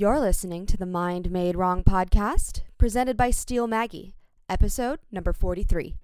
You're listening to the Mind Made Wrong podcast, presented by Steel Maggie, episode number 43.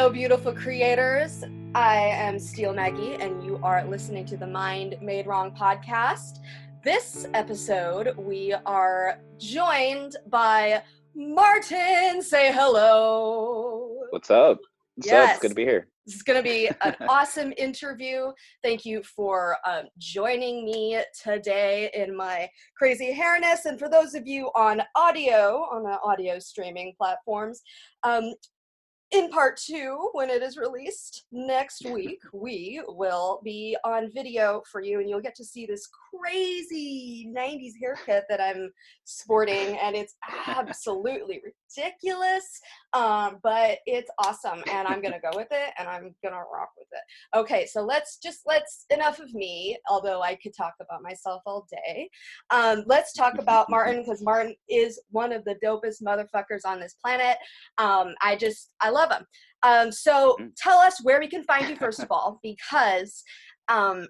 Hello, beautiful creators. I am Steel Maggie, and you are listening to the Mind Made Wrong podcast. This episode, we are joined by Martin. Say hello. What's up? What's up? Yes. It's good to be here. This is going to be an awesome interview. Thank you for um, joining me today in my crazy hairness. And for those of you on audio, on the audio streaming platforms, um, in part two, when it is released next week, we will be on video for you, and you'll get to see this crazy 90s haircut that I'm sporting, and it's absolutely ridiculous, um, but it's awesome, and I'm gonna go with it, and I'm gonna rock with it. Okay, so let's just let's enough of me, although I could talk about myself all day. Um, let's talk about Martin because Martin is one of the dopest motherfuckers on this planet. Um, I just I love him. Um, so Mhm. tell us where we can find you first of all, because um,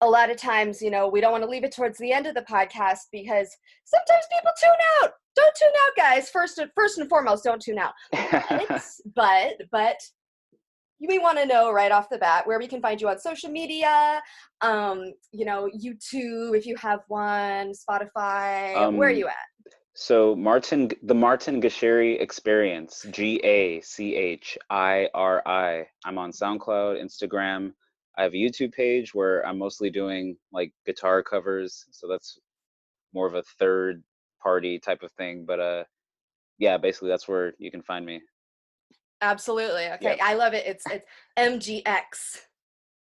a lot of times, you know, we don't want to leave it towards the end of the podcast because sometimes people tune out. Don't tune out, guys. First, and first and foremost, don't tune out. But, but, but you may want to know right off the bat where we can find you on social media. Um, you know, YouTube if you have one, Spotify. where are Um, you at? So Martin, the Martin Gachiri Experience, G A C H I R I. I'm on SoundCloud, Instagram. I have a YouTube page where I'm mostly doing like guitar covers, so that's more of a third party type of thing. But uh, yeah, basically that's where you can find me. Absolutely. Okay, Yep. I love it. It's it's MGX.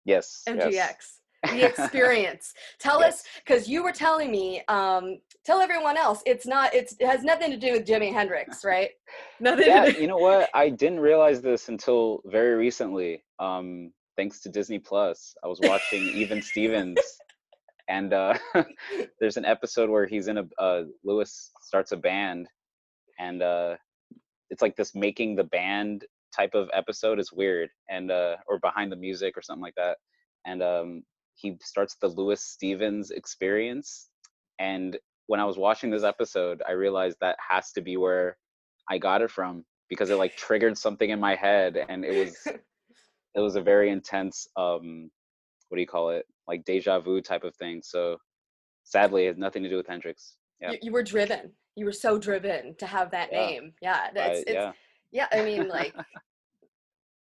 Yes. MGX. yes. The experience. Tell us, because you were telling me, um, tell everyone else, it's not, it's, it has nothing to do with Jimi Hendrix, right? Nothing yeah, you know what? I didn't realize this until very recently. Um, thanks to Disney Plus, I was watching Even Stevens, and uh, there's an episode where he's in a uh, Louis starts a band, and uh, it's like this making the band type of episode. It's weird, and uh, or behind the music or something like that, and um, he starts the Louis Stevens experience, and when I was watching this episode, I realized that has to be where I got it from because it like triggered something in my head and it was it was a very intense um what do you call it? Like deja vu type of thing. So sadly it has nothing to do with Hendrix. Yeah. You, you were driven. You were so driven to have that Yeah. name. Yeah. It's, it's, yeah. yeah. I mean, like,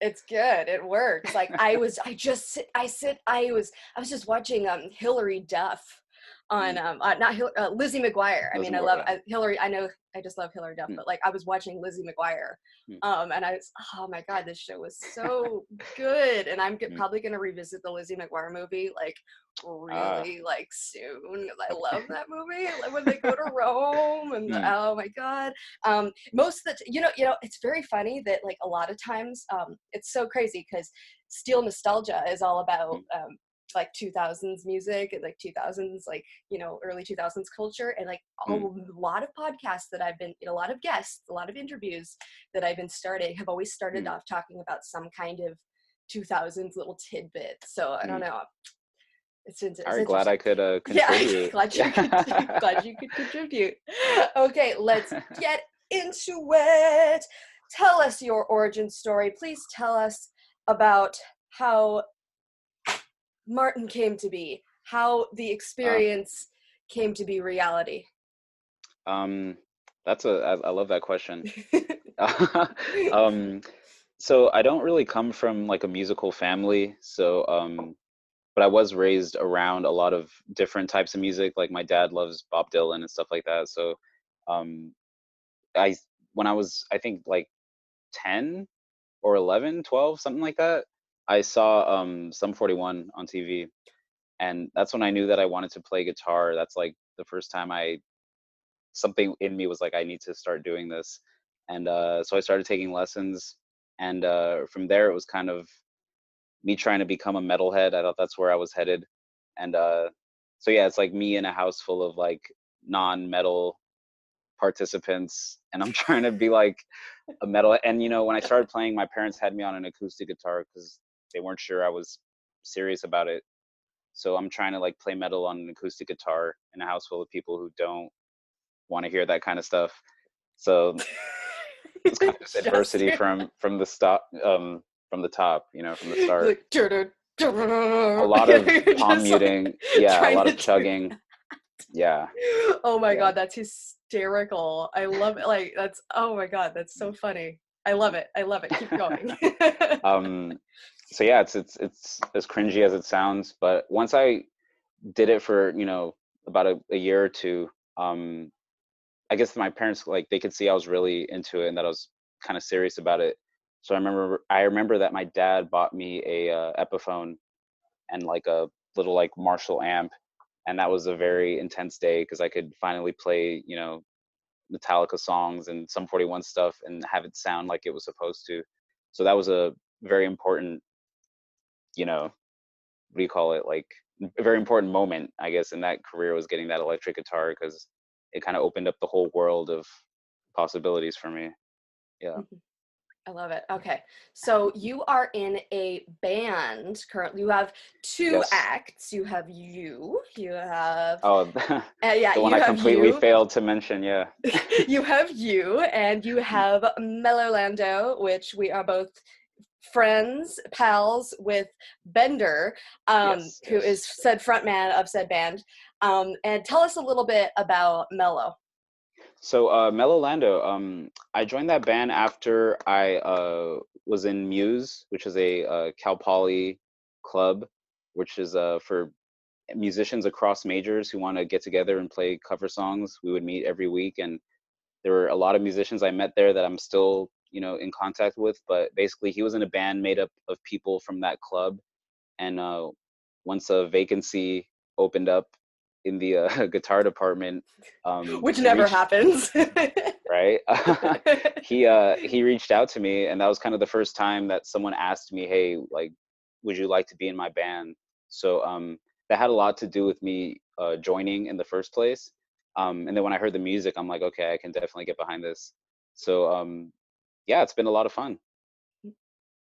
it's good. It works. Like I was, I just sit, I sit, I was, I was just watching um Hilary Duff on um uh, not Hil- uh, Lizzie McGuire. I Mm. Lizzie mean, I love I, Hilary. I know I just love Hilary Duff, Mm. but like I was watching Lizzie McGuire, Mm. um, and I was oh my god, this show was so good, and I'm g- Mm. probably gonna revisit the Lizzie McGuire movie like Ah. really like soon. I love that movie. Like when they go to Rome, and Mm. oh my god, um, most of the t- you know you know it's very funny that like a lot of times um, it's so crazy because steel nostalgia is all about Mm. um, like 2000s music and like 2000s like you know early 2000s culture and like a Mm. lot of podcasts that i've been a lot of guests a lot of interviews that i've been starting have always started Mm. off talking about some kind of 2000s little tidbit so i don't Mm. know it's, it's, All right, glad I could uh contribute. yeah, glad you could, glad you could contribute. Okay, let's get into it. Tell us your origin story. Please tell us about how Martin came to be, how the experience came to be reality. um that's a I, I love that question. um so i don't really come from like a musical family so um but i was raised around a lot of different types of music like my dad loves bob dylan and stuff like that so um i when i was i think like 10 or 11 12 something like that i saw um Sum 41 on tv and that's when i knew that i wanted to play guitar that's like the first time i something in me was like i need to start doing this and uh, so I started taking lessons, and uh, from there it was kind of me trying to become a metalhead. I thought that's where I was headed, and uh, so yeah, it's like me in a house full of like non-metal participants, and I'm trying to be like a metal. And you know, when I started playing, my parents had me on an acoustic guitar because they weren't sure I was serious about it. So I'm trying to like play metal on an acoustic guitar in a house full of people who don't want to hear that kind of stuff. So it's kind of adversity from from the stop um from the top, you know, from the start. Like, a lot of palm muting, like, yeah, a lot of chugging. Yeah. Oh my yeah. god, that's hysterical. I love it. Like that's oh my god, that's so funny. I love it. I love it. Keep going. um so yeah, it's it's it's as cringy as it sounds, but once I did it for, you know, about a, a year or two, um I guess my parents like they could see I was really into it and that I was kind of serious about it. So I remember I remember that my dad bought me a uh, Epiphone and like a little like Marshall amp, and that was a very intense day because I could finally play you know Metallica songs and Sum 41 stuff and have it sound like it was supposed to. So that was a very important, you know, what do you call it? Like a very important moment, I guess, in that career was getting that electric guitar because it kind of opened up the whole world of possibilities for me. Yeah. Mm-hmm. I love it. Okay. So you are in a band currently. You have two yes. acts. You have you. You have Oh uh, yeah, the one I completely you. failed to mention, yeah. you have you and you have Mellowlando, which we are both friends, pals with Bender, um, yes, who yes. is said frontman of said band. Um, and tell us a little bit about Mellow. So uh, Mellowlando, um, I joined that band after I uh, was in Muse, which is a uh, Cal Poly club, which is uh, for musicians across majors who want to get together and play cover songs. We would meet every week, and there were a lot of musicians I met there that I'm still, you know, in contact with. But basically, he was in a band made up of people from that club, and uh, once a vacancy opened up in the uh, guitar department, um, which never reached, happens, right? he uh, he reached out to me, and that was kind of the first time that someone asked me, "Hey, like, would you like to be in my band?" So um, that had a lot to do with me uh, joining in the first place. Um, and then when I heard the music, I'm like, okay, I can definitely get behind this. So um, yeah, it's been a lot of fun.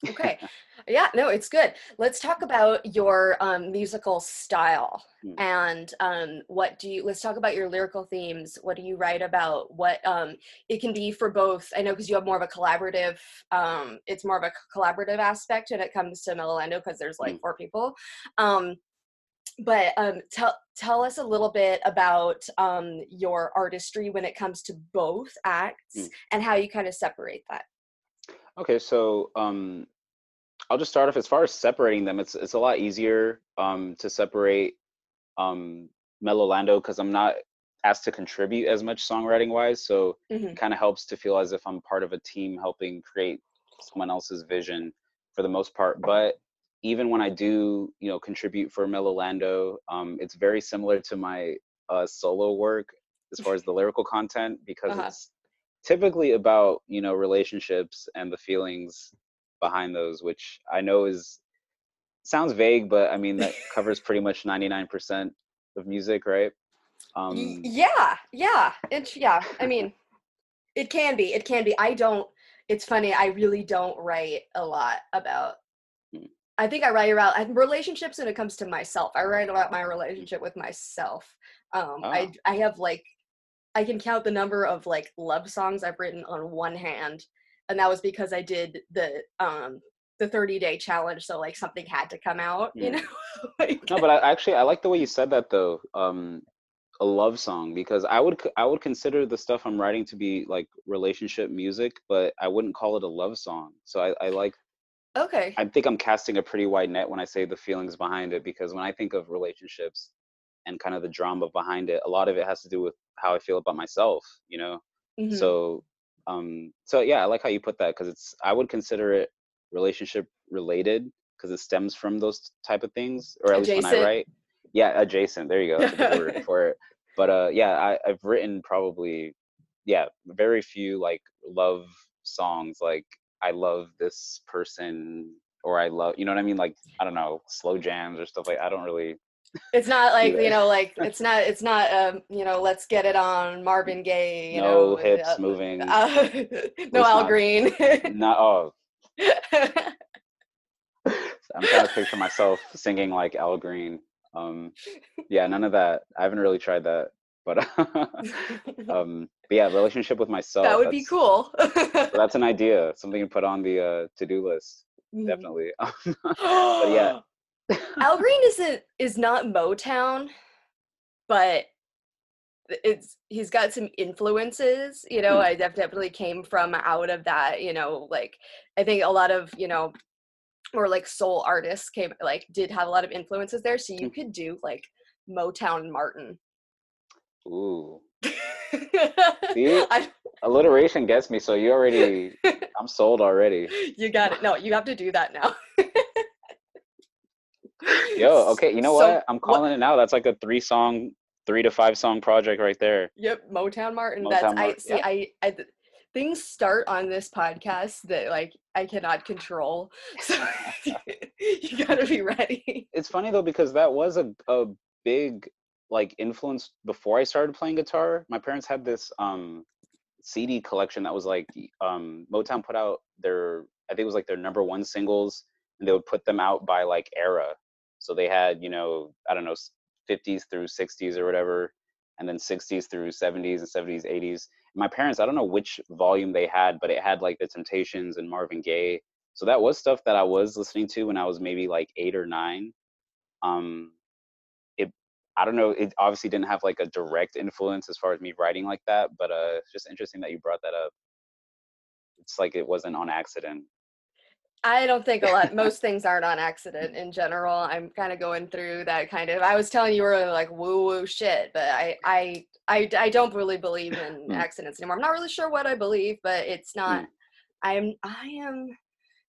Okay. Yeah no it's good. Let's talk about your um, musical style mm. and um, what do you let's talk about your lyrical themes. What do you write about? What um, it can be for both i know because you have more of a collaborative um, it's more of a collaborative aspect when it comes to Mellowlando because there's like mm. four people um, but um, tell tell us a little bit about um, your artistry when it comes to both acts mm. and how you kind of separate that Okay, so um, I'll just start off as far as separating them. It's it's a lot easier um, to separate um, Mellowlando because I'm not asked to contribute as much songwriting wise. So mm-hmm. it kind of helps to feel as if I'm part of a team helping create someone else's vision for the most part. But even when I do, you know, contribute for Mellowlando, um, it's very similar to my uh, solo work as far as the lyrical content because uh-huh. it's typically about you know relationships and the feelings behind those, which I know is sounds vague, but I mean that covers pretty much 99% of music, right? Um, yeah, yeah, it's yeah. I mean, it can be, it can be. I don't. It's funny. I really don't write a lot about. Hmm. I think I write about relationships when it comes to myself. I write about my relationship with myself. Um, oh. I I have like I can count the number of like love songs I've written on one hand and that was because I did the um the 30 day challenge so like something had to come out you know like, no but I, actually i like the way you said that though um a love song because i would i would consider the stuff i'm writing to be like relationship music but i wouldn't call it a love song so i, I like okay. I think i'm casting a pretty wide net when i say the feelings behind it because when i think of relationships and kind of the drama behind it a lot of it has to do with how i feel about myself you know mm-hmm. so um so yeah i like how you put that because it's i would consider it relationship related because it stems from those type of things or at adjacent. least when i write yeah adjacent there you go that's word for it but uh yeah I, i've written probably yeah very few like love songs like i love this person or I love, you know what I mean? Like I don't know, slow jams or stuff like. I don't really. It's not like you know, like it's not it's not um you know, let's get it on Marvin Gaye. You know. no know, hips uh, moving. uh, no Al not- Green. not oh, I'm trying to picture myself singing like Al Green. Um, yeah, none of that. I haven't really tried that, but um, but yeah, relationship with myself. that would be cool. That's an idea, something to put on the uh, to-do list. Mhm. Definitely. but yeah, Al Green isn't is not Motown, but it's he's got some influences. You know, Hmm. I definitely came from out of that. You know, like I think a lot of you know, or like soul artists came like did have a lot of influences there. So you Hmm. could do like Motown Martin. ooh, I, alliteration gets me. So you already, I'm sold already. you got it. No, you have to do that now. Yo, okay, you know So what? I'm calling it now. That's like a three-song, three to five-song project right there. Yep, Motown Martin. Motown That's I see. yeah. I, I th- things start on this podcast that like I cannot control. So you gotta be ready. It's funny though because that was a a big like influence before I started playing guitar. My parents had this um CD collection that was like um Motown put out their I think it was like their number one singles and they would put them out by like era. So they had, you know, I don't know, 50s through 60s or whatever and then 60s through 70s and 70s 80s. My parents, I don't know which volume they had, but it had like the Temptations and Marvin Gaye. So that was stuff that I was listening to when I was maybe like 8 or 9 um it i don't know it obviously didn't have like a direct influence as far as me writing like that but uh it's just interesting that you brought that up it's like it wasn't on accident I don't think a lot. Most things aren't on accident in general. I'm kind of going through that kind of. I was telling you were like woo woo shit, but I I I I don't really believe in Hmm. accidents anymore. I'm not really sure what I believe, but it's not. I'm I am.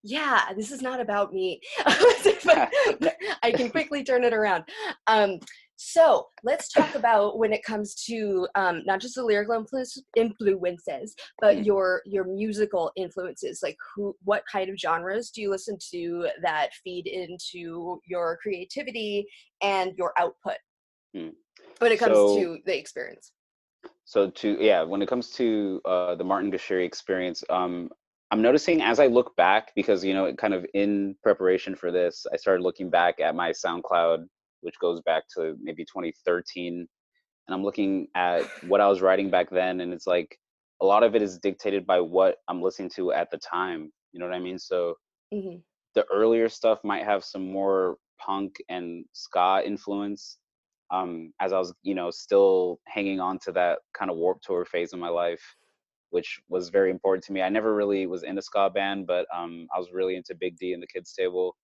Yeah, this is not about me. But I can quickly turn it around. Um, so let's talk about when it comes to um, not just the lyrical influence, influences, but your your musical influences. Like, who, what kind of genres do you listen to that feed into your creativity and your output Mm. when it comes So- to the experience? so to yeah when it comes to uh the martin gachiri experience um i'm noticing as i look back because you know it kind of in preparation for this i started looking back at my soundcloud which goes back to maybe 2013 and i'm looking at what i was writing back then and it's like a lot of it is dictated by what i'm listening to at the time you know what i mean? So hmm the earlier stuff might have some more punk and ska influence um as i was you know still hanging on to that kind of Warped Tour phase of my life which was very important to me. I never really was in a ska band but um i was really into big d and the kids table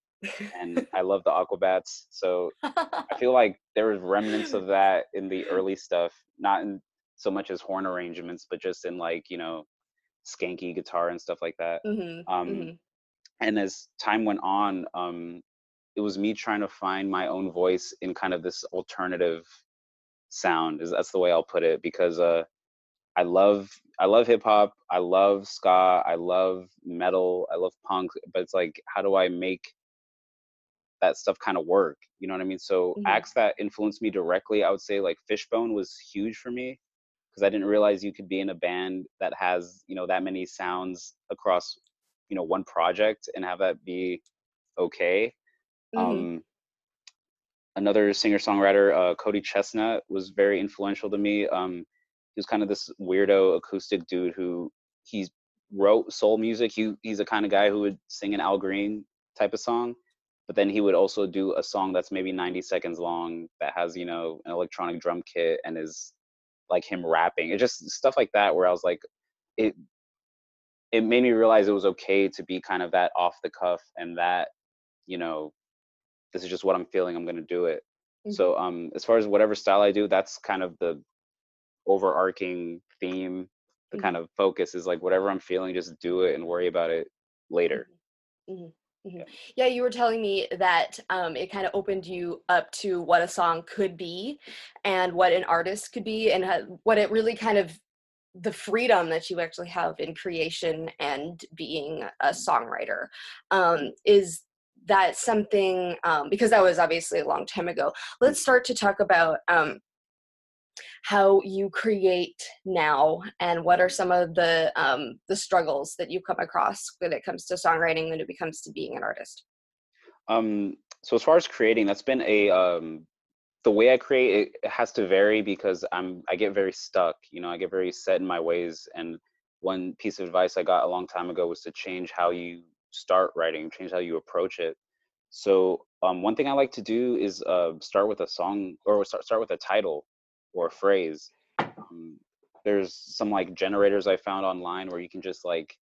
and i love the aquabats so i feel like there was remnants of that in the early stuff not in so much as horn arrangements but just in like you know skanky guitar and stuff like that hmm um hmm and as time went on um it was me trying to find my own voice in kind of this alternative sound is that's the way i'll put it because uh i love i love hip hop i love ska i love metal i love punk but it's like how do i make that stuff kind of work you know what i mean so Mhm. acts that influenced me directly i would say like fishbone was huge for me because i didn't realize you could be in a band that has you know that many sounds across you know one project and have that be okay Mhm. um another singer songwriter uh Cody ChesnuTT was very influential to me um he was kind of this weirdo acoustic dude who he wrote soul music he he's the kind of guy who would sing an al green type of song but then he would also do a song that's maybe 90 seconds long that has you know an electronic drum kit and is like him rapping. It's just stuff like that where i was like it it made me realize it was okay to be kind of that off the cuff and that you know this is just what i'm feeling i'm going to do it. Mhm. so um as far as whatever style i do that's kind of the overarching theme. The Mhm. kind of focus is like whatever i'm feeling just do it and worry about it later. Mhm, mhm. Yeah. You were telling me that um, it kind of opened you up to what a song could be and what an artist could be and how, what it really kind of the freedom that you actually have in creation and being a songwriter um, is that something um, because that was obviously a long time ago. Let's start to talk about um, how you create now and what are some of the um, the struggles that you come across when it comes to songwriting when it becomes to being an artist. Um, so as far as creating, that's been a um, the way I create it, it has to vary because I'm I get very stuck. You know, I get very set in my ways. And one piece of advice I got a long time ago was to change how you start writing, change how you approach it. So um, one thing I like to do is uh, start with a song or start start with a title or a phrase. Um, there's some like generators I found online where you can just like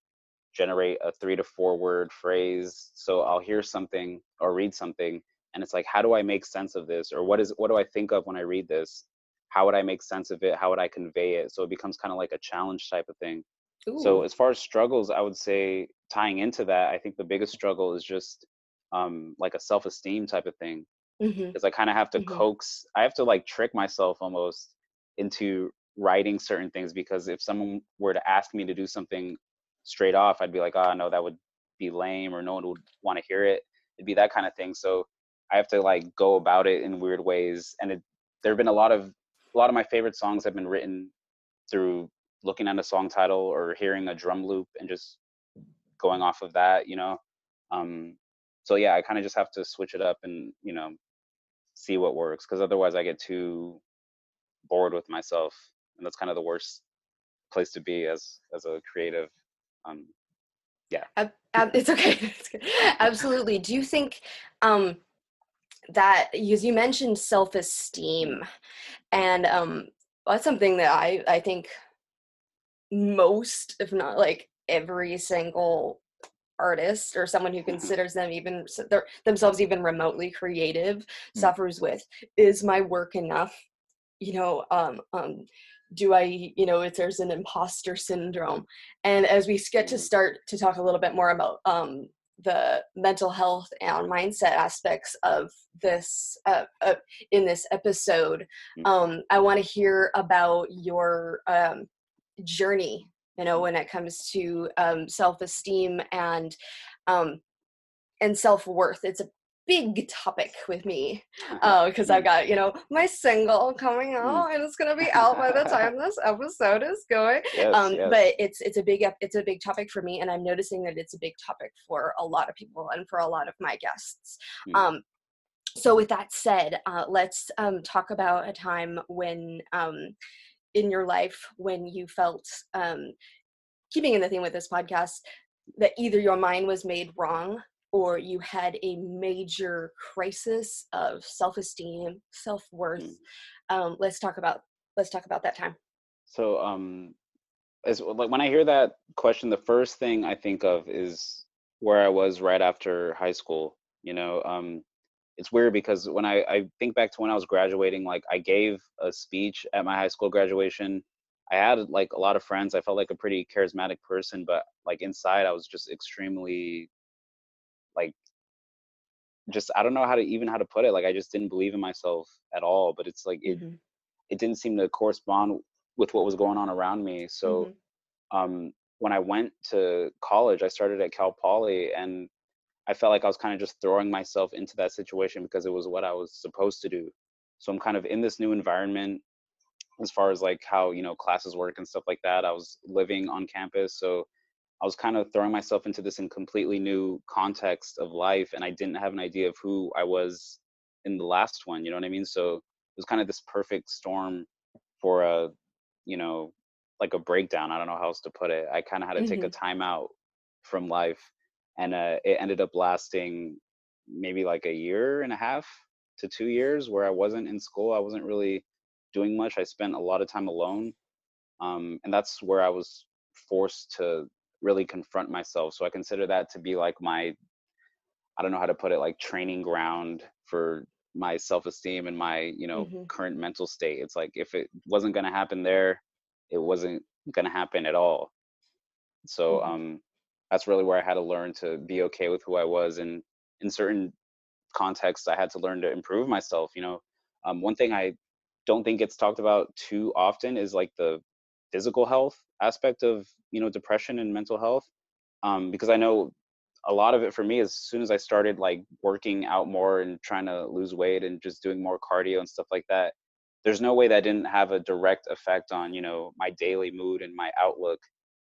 generate a three to four word phrase. So I'll hear something or read something and it's like how do I make sense of this or what is what do I think of when I read this? How would I make sense of it? How would I convey it? So it becomes kind of like a challenge type of thing. Ooh. So as far as struggles, I would say tying into that, I think the biggest struggle is just um, like a self-esteem type of thing because mm-hmm. I kind of have to mm-hmm. coax. I have to like trick myself almost into writing certain things because if someone were to ask me to do something straight off, I'd be like, oh no, that would be lame or no one would want to hear it. It'd be that kind of thing. So I have to like go about it in weird ways. And it, there have been a lot of a lot of my favorite songs have been written through looking at a song title or hearing a drum loop and just going off of that, you know. Um, so yeah, I kind of just have to switch it up and you know see what works because otherwise I get too bored with myself, and that's kind of the worst place to be as as a creative. Um, yeah, it's okay. Absolutely. Do you think um, that as you mentioned self esteem, and um, that's something that I I think most, if not like every single artist or someone who mm-hmm. considers them even themselves even remotely creative mm-hmm. suffers with is my work enough you know um um do i you know if there's an imposter syndrome and as we get to mm-hmm. start to talk a little bit more about um the mental health and mindset aspects of this uh, uh, in this episode um, i want to hear about your um, journey you know when it comes to um, self-esteem and um, and self-worth it's a big topic with me because uh, I've got you know my single coming mm. out and it's gonna be out by the time this episode is going. Yes, um, yes. But it's it's a big it's a big topic for me, and I'm noticing that it's a big topic for a lot of people and for a lot of my guests. Mm. Um, so with that said, uh, let's um, talk about a time when um, in your life when you felt um, keeping in the theme with this podcast that either your mind was made wrong or you had a major crisis of self-esteem self-worth mm. um, let's talk about let's talk about that time so um as like when i hear that question the first thing i think of is where i was right after high school you know um it's weird because when I, I think back to when I was graduating, like I gave a speech at my high school graduation I had like a lot of friends. I felt like a pretty charismatic person, but like inside, I was just extremely like just I don't know how to even how to put it. Like I just didn't believe in myself at all. But it's like it mm-hmm. it didn't seem to correspond with what was going on around me. So mm-hmm. um, when I went to college, I started at Cal Poly, and I felt like I was kind of just throwing myself into that situation because it was what I was supposed to do. So I'm kind of in this new environment as far as like how you know classes work and stuff like that i was living on campus so i was kind of throwing myself into this in completely new context of life and i didn't have an idea of who i was in the last one you know what i mean so it was kind of this perfect storm for a you know like a breakdown i don't know how else to put it i kind of had to mm-hmm. take a mm-hmm. time out from life and uh, it ended up lasting maybe like a year and a half to two years where i wasn't in school i wasn't really doing much. I spent a lot of time alone. Um, and that's where I was forced to really confront myself. So I consider that to be like my, I don't know how to put it, like training ground for my self-esteem and my, you know, mm-hmm. current mental state. It's like if it wasn't going to happen there, it wasn't going to happen at all. So mm-hmm. um, that's really where I had to learn to be okay with who I was. And in certain contexts, I had to learn to improve myself. You know, um, one thing I don't think gets talked about too often is like the physical health aspect of you know depression and mental health um, because i know a lot of it for me as soon as i started like working out more and trying to lose weight and just doing more cardio and stuff like that there's no way that didn't have a direct effect on you know my daily mood and my outlook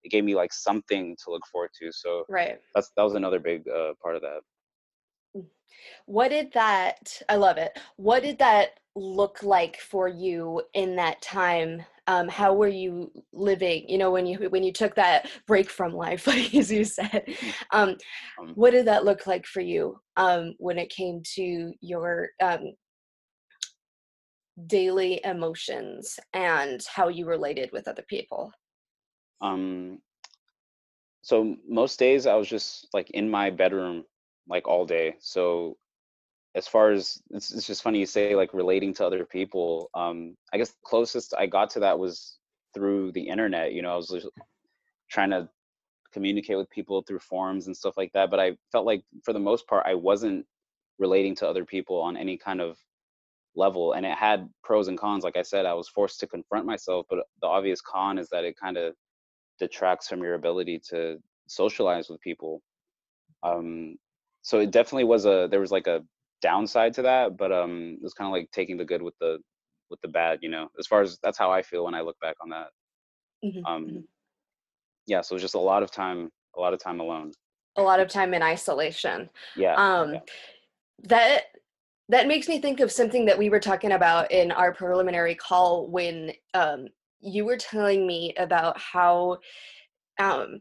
it gave me like something to look forward to so right. that's that was another big uh, part of that. Mm. what did that i love it. What did that look like for you in that time? Um, how were you living you know when you when you took that break from life like as you said. Um, um, what did that look like for you um, when it came to your um, daily emotions and how you related with other people um so most days i was just like in my bedroom like all day. So as far as it's, it's just funny you say like relating to other people um i guess the closest i got to that was through the internet you know i was just trying to communicate with people through forums and stuff like that but i felt like for the most part i wasn't relating to other people on any kind of level and it had pros and cons like i said i was forced to confront myself but the obvious con is that it kind of detracts from your ability to socialize with people um so it definitely was a there was like a downside to that but um it was kind of like taking the good with the with the bad you know as far as that's how i feel when i look back on that mm-hmm. um mm-hmm. yeah so it was just a lot of time a lot of time alone a lot of time in isolation yeah um yeah. that that makes me think of something that we were talking about in our preliminary call when um, you were telling me about how um,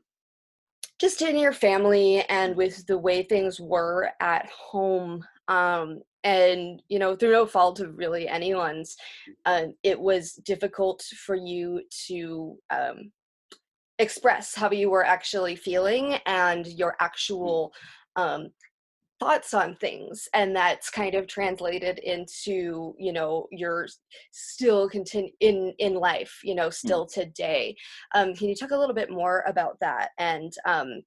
just in your family and with the way things were at home um, and you know through no fault of really anyone's uh, it was difficult for you to um, express how you were actually feeling and your actual um, thoughts on things and that's kind of translated into you know you're still continue in in life you know hmm. still mm. today um, can you talk a little bit more about that and um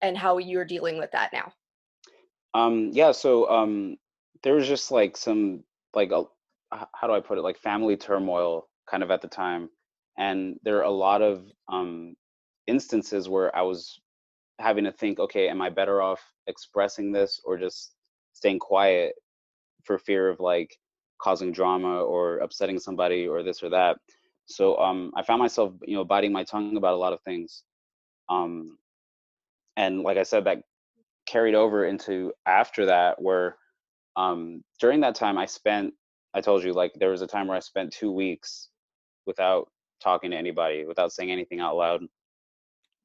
and how you're dealing with that now um yeah so um there was just like some like a, how do i put it like family turmoil kind of at the time and there are a lot of um instances where i was having to think, okay, am I better off expressing this or just staying quiet for fear of like causing drama or upsetting somebody or this or that. So um, I found myself, you know, biting my tongue about a lot of things. Um, and like I said, that carried over into after that, where um, during that time I spent, I told you, like there was a time where I spent two weeks without talking to anybody, without saying anything out loud.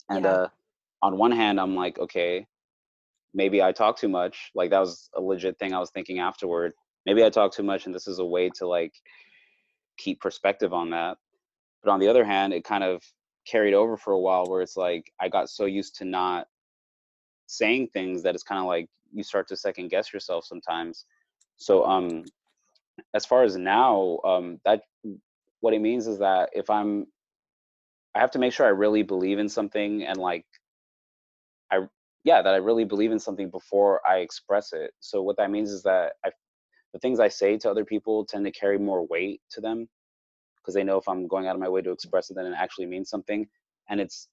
And yeah. uh, on one hand, I'm like, okay, maybe I talk too much. Like that was a legit thing I was thinking afterward. Maybe I talk too much, and this is a way to like keep perspective on that. But on the other hand, it kind of carried over for a while where it's like I got so used to not saying things that it's kind of like you start to second guess yourself sometimes. So um as far as now, um that what it means is that if I'm I have to make sure I really believe in something and like yeah that I really believe in something before I express it. So what that means is that I the things I say to other people tend to carry more weight to them because they know if I'm going out of my way to mm. express it, then it actually means something. And it's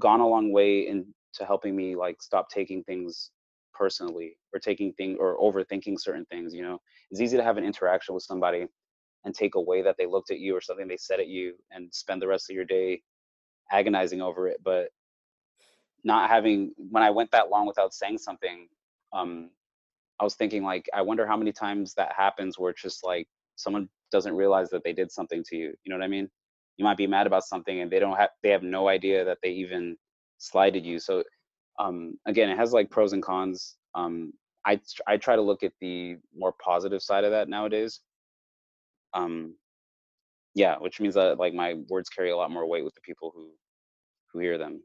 gone a long way into helping me like stop taking things personally or taking things or overthinking certain things. You know, it's easy to have an interaction with somebody and take away that they looked at you or something they said at you and spend the rest of your day agonizing over it. But not having when I went that long without saying something, um, I was thinking like, I wonder how many times that happens where it's just like someone doesn't realize that they did something to you. You know what I mean? You might be mad about something and they don't have they have no idea that they even slighted you. So um, again, it has like pros and cons. Um, I I try to look at the more positive side of that nowadays. Um, yeah, which means that like my words carry a lot more weight with the people who who hear them.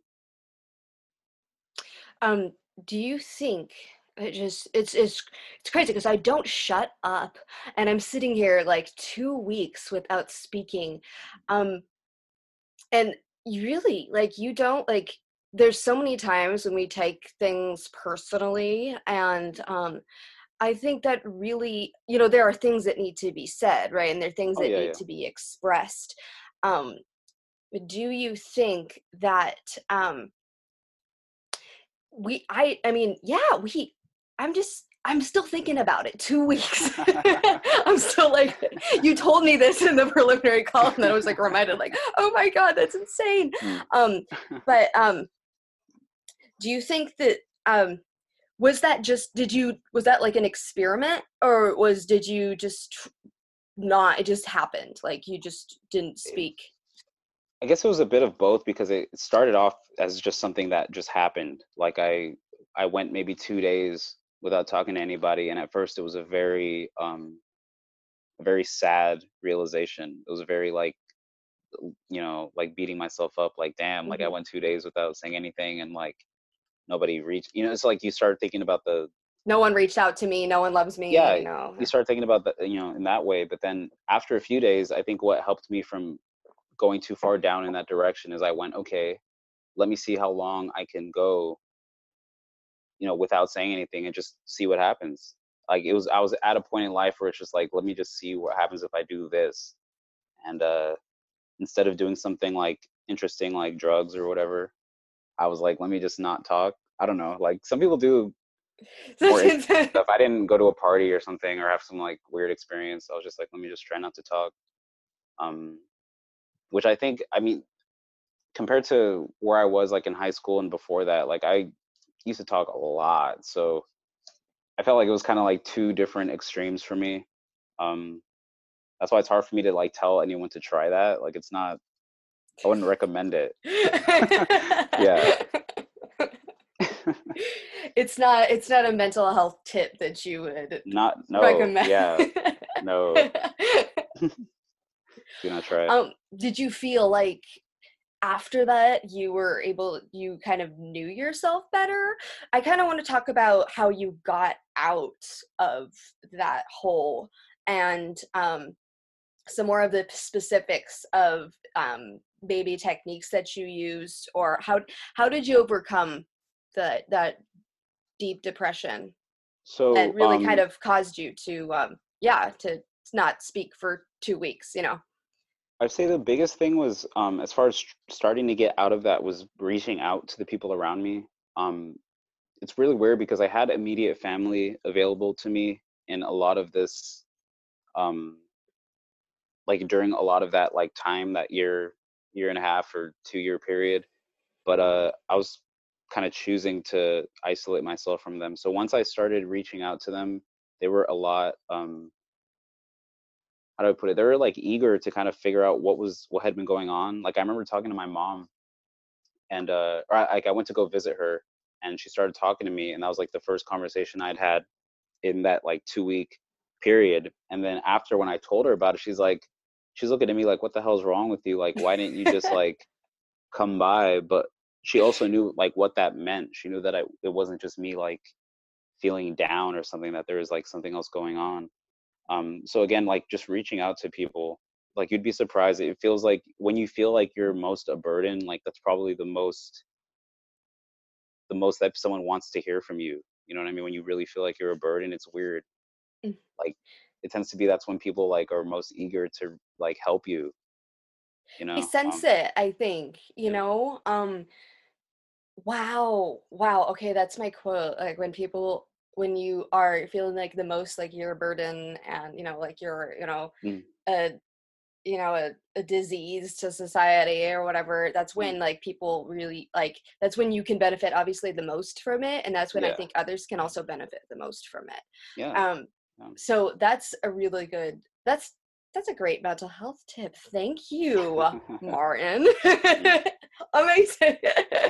Um, do you think it just it's it's it's crazy because I don't shut up and I'm sitting here like two weeks without speaking. Um and you really like you don't like there's so many times when we take things personally and um I think that really, you know, there are things that need to be said, right? And there are things oh, that yeah, need yeah. to be expressed. Um, do you think that um, we I I mean, yeah, we I'm just I'm still thinking about it. Two weeks. I'm still like, you told me this in the preliminary call, and then I was like reminded, like, oh my god, that's insane. Mm. Um, but um, do you think that um, was that just did you was that like an experiment, or was did you just tr- not? It just happened. Like you just didn't speak. I guess it was a bit of both because it started off as just something that just happened. Like I I went maybe two days without talking to anybody, and at first it was a very um a very sad realization. It was very like you know like beating myself up like damn like I Mhm. went two days without saying anything and like nobody reached you know it's like you start thinking about the No one reached out to me. No one loves me. Yeah, You know. you start thinking about that you know in that way but then after a few days i think what helped me from going too far down in that direction is i went okay let me see how long i can go you know without saying anything and just see what happens like it was i was at a point in life where it's just like let me just see what happens if i do this and uh instead of doing something like interesting like drugs or whatever i was like let me just not talk i don't know like some people do stuff. I didn't go to a party or something or have some like weird experience. I was just like, let me just try not to talk. Um, which I think, I mean, compared to where I was like in high school and before that, like I used to talk a lot. So I felt like it was kind of like two different extremes for me. Um, that's why it's hard for me to like tell anyone to try that. Like it's not, I wouldn't recommend it. yeah. it's not it's not a mental health tip that you would not, no, recommend. yeah, no, do not try um did you feel like after that you were able you kind of knew yourself better? I kind of want to talk about how you got out of that hole and um some more of the specifics of um baby techniques that you used or how how did you overcome the that deep depression so that really um, kind of caused you to um yeah to not speak for two weeks you know I'd say the biggest thing was um, as far as starting to get out of that was reaching out to the people around me. Um, it's really weird because I had immediate family available to me in a lot of this, um, like during a lot of that like time that year, year and a half or two year period. But uh, I was kind of choosing to isolate myself from them. So once I started reaching out to them, they were a lot. Um, how do I put it? They were like eager to kind of figure out what was what had been going on. Like I remember talking to my mom, and uh, or I, like I went to go visit her, and she started talking to me, and that was like the first conversation I'd had in that like two week period. And then after when I told her about it, she's like, she's looking at me like, "What the hell's wrong with you? Like, why didn't you just like come by?" But she also knew like what that meant. She knew that I it wasn't just me like feeling down or something. That there was like something else going on um so again like just reaching out to people like you'd be surprised it feels like when you feel like you're most a burden like that's probably the most the most that someone wants to hear from you you know what i mean when you really feel like you're a burden it's weird Mm. like it tends to be that's when people like are most eager to like help you you know i sense um, it i think you yeah. know um wow wow okay that's my quote like when people when you are feeling like the most like you're a burden and you know like you're you know Mm. a you know a, a disease to society or whatever that's Mm. when like people really like that's when you can benefit obviously the most from it and that's when i think others can also benefit the most from it yeah um Yeah. so that's a really good that's that's a great mental health tip thank you martin amazing.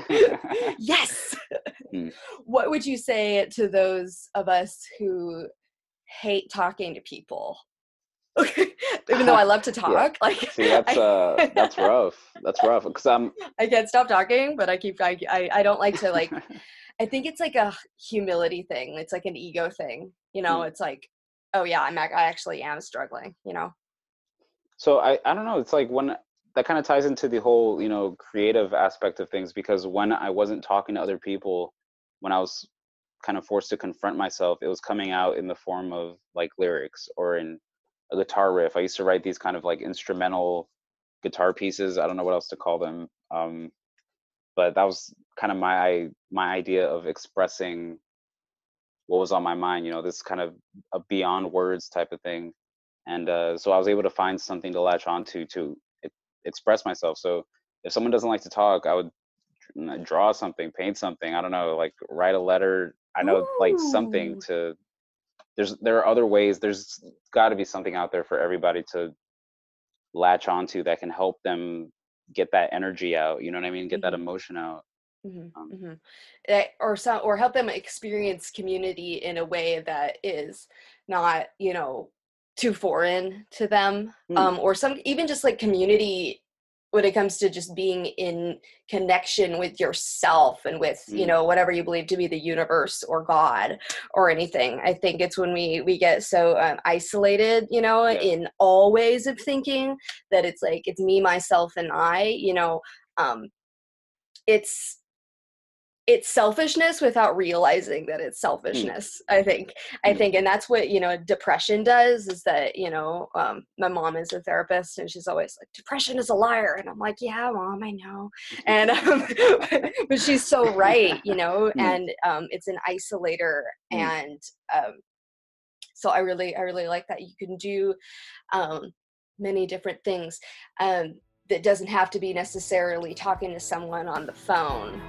Yes. Mm. what would you say to those of us who hate talking to people? Even though i love to Yeah. talk like see that's uh that's rough. That's rough because i'm I can't stop talking but i keep I, I i don't like to like i think it's like a humility thing. It's like an ego thing you know? Mm. it's like oh yeah i'm i actually am struggling you know? So I, I don't know. It's like when that kind of ties into the whole you know creative aspect of things because when i wasn't talking to other people when i was kind of forced to confront myself it was coming out in the form of like lyrics or in a guitar riff. I used to write these kind of like instrumental guitar pieces i don't know what else to call them um, but that was kind of my my idea of expressing what was on my mind you know this kind of a beyond words type of thing. And uh, so i was able to find something to latch onto to express myself so if someone doesn't like to talk i would draw something paint something i don't know like write a letter i know Ooh. like something to there's there are other ways there's got to be something out there for everybody to latch onto that can help them get that energy out you know what i mean get mm-hmm. that emotion out mm-hmm. Um, mm-hmm. Eh, or some or help them experience community in a way that is not you know too foreign to them mm. um or some even just like community when it comes to just being in connection with yourself and with mm. you know whatever you believe to be the universe or god or anything i think it's when we we get so um, isolated you know yeah. in all ways of thinking that it's like it's me myself and i you know um it's it's selfishness without realizing that it's hmm. selfishness mm. i think i hmm. think and that's what you know depression does is that you know um, my mom is a therapist and she's always like depression is a liar and i'm like yeah mom i know and um, but she's so right you know mm. and um, it's an isolator mm. and um, so i really i really like that you can do um, many different things um, that doesn't have to be necessarily talking to someone on the phone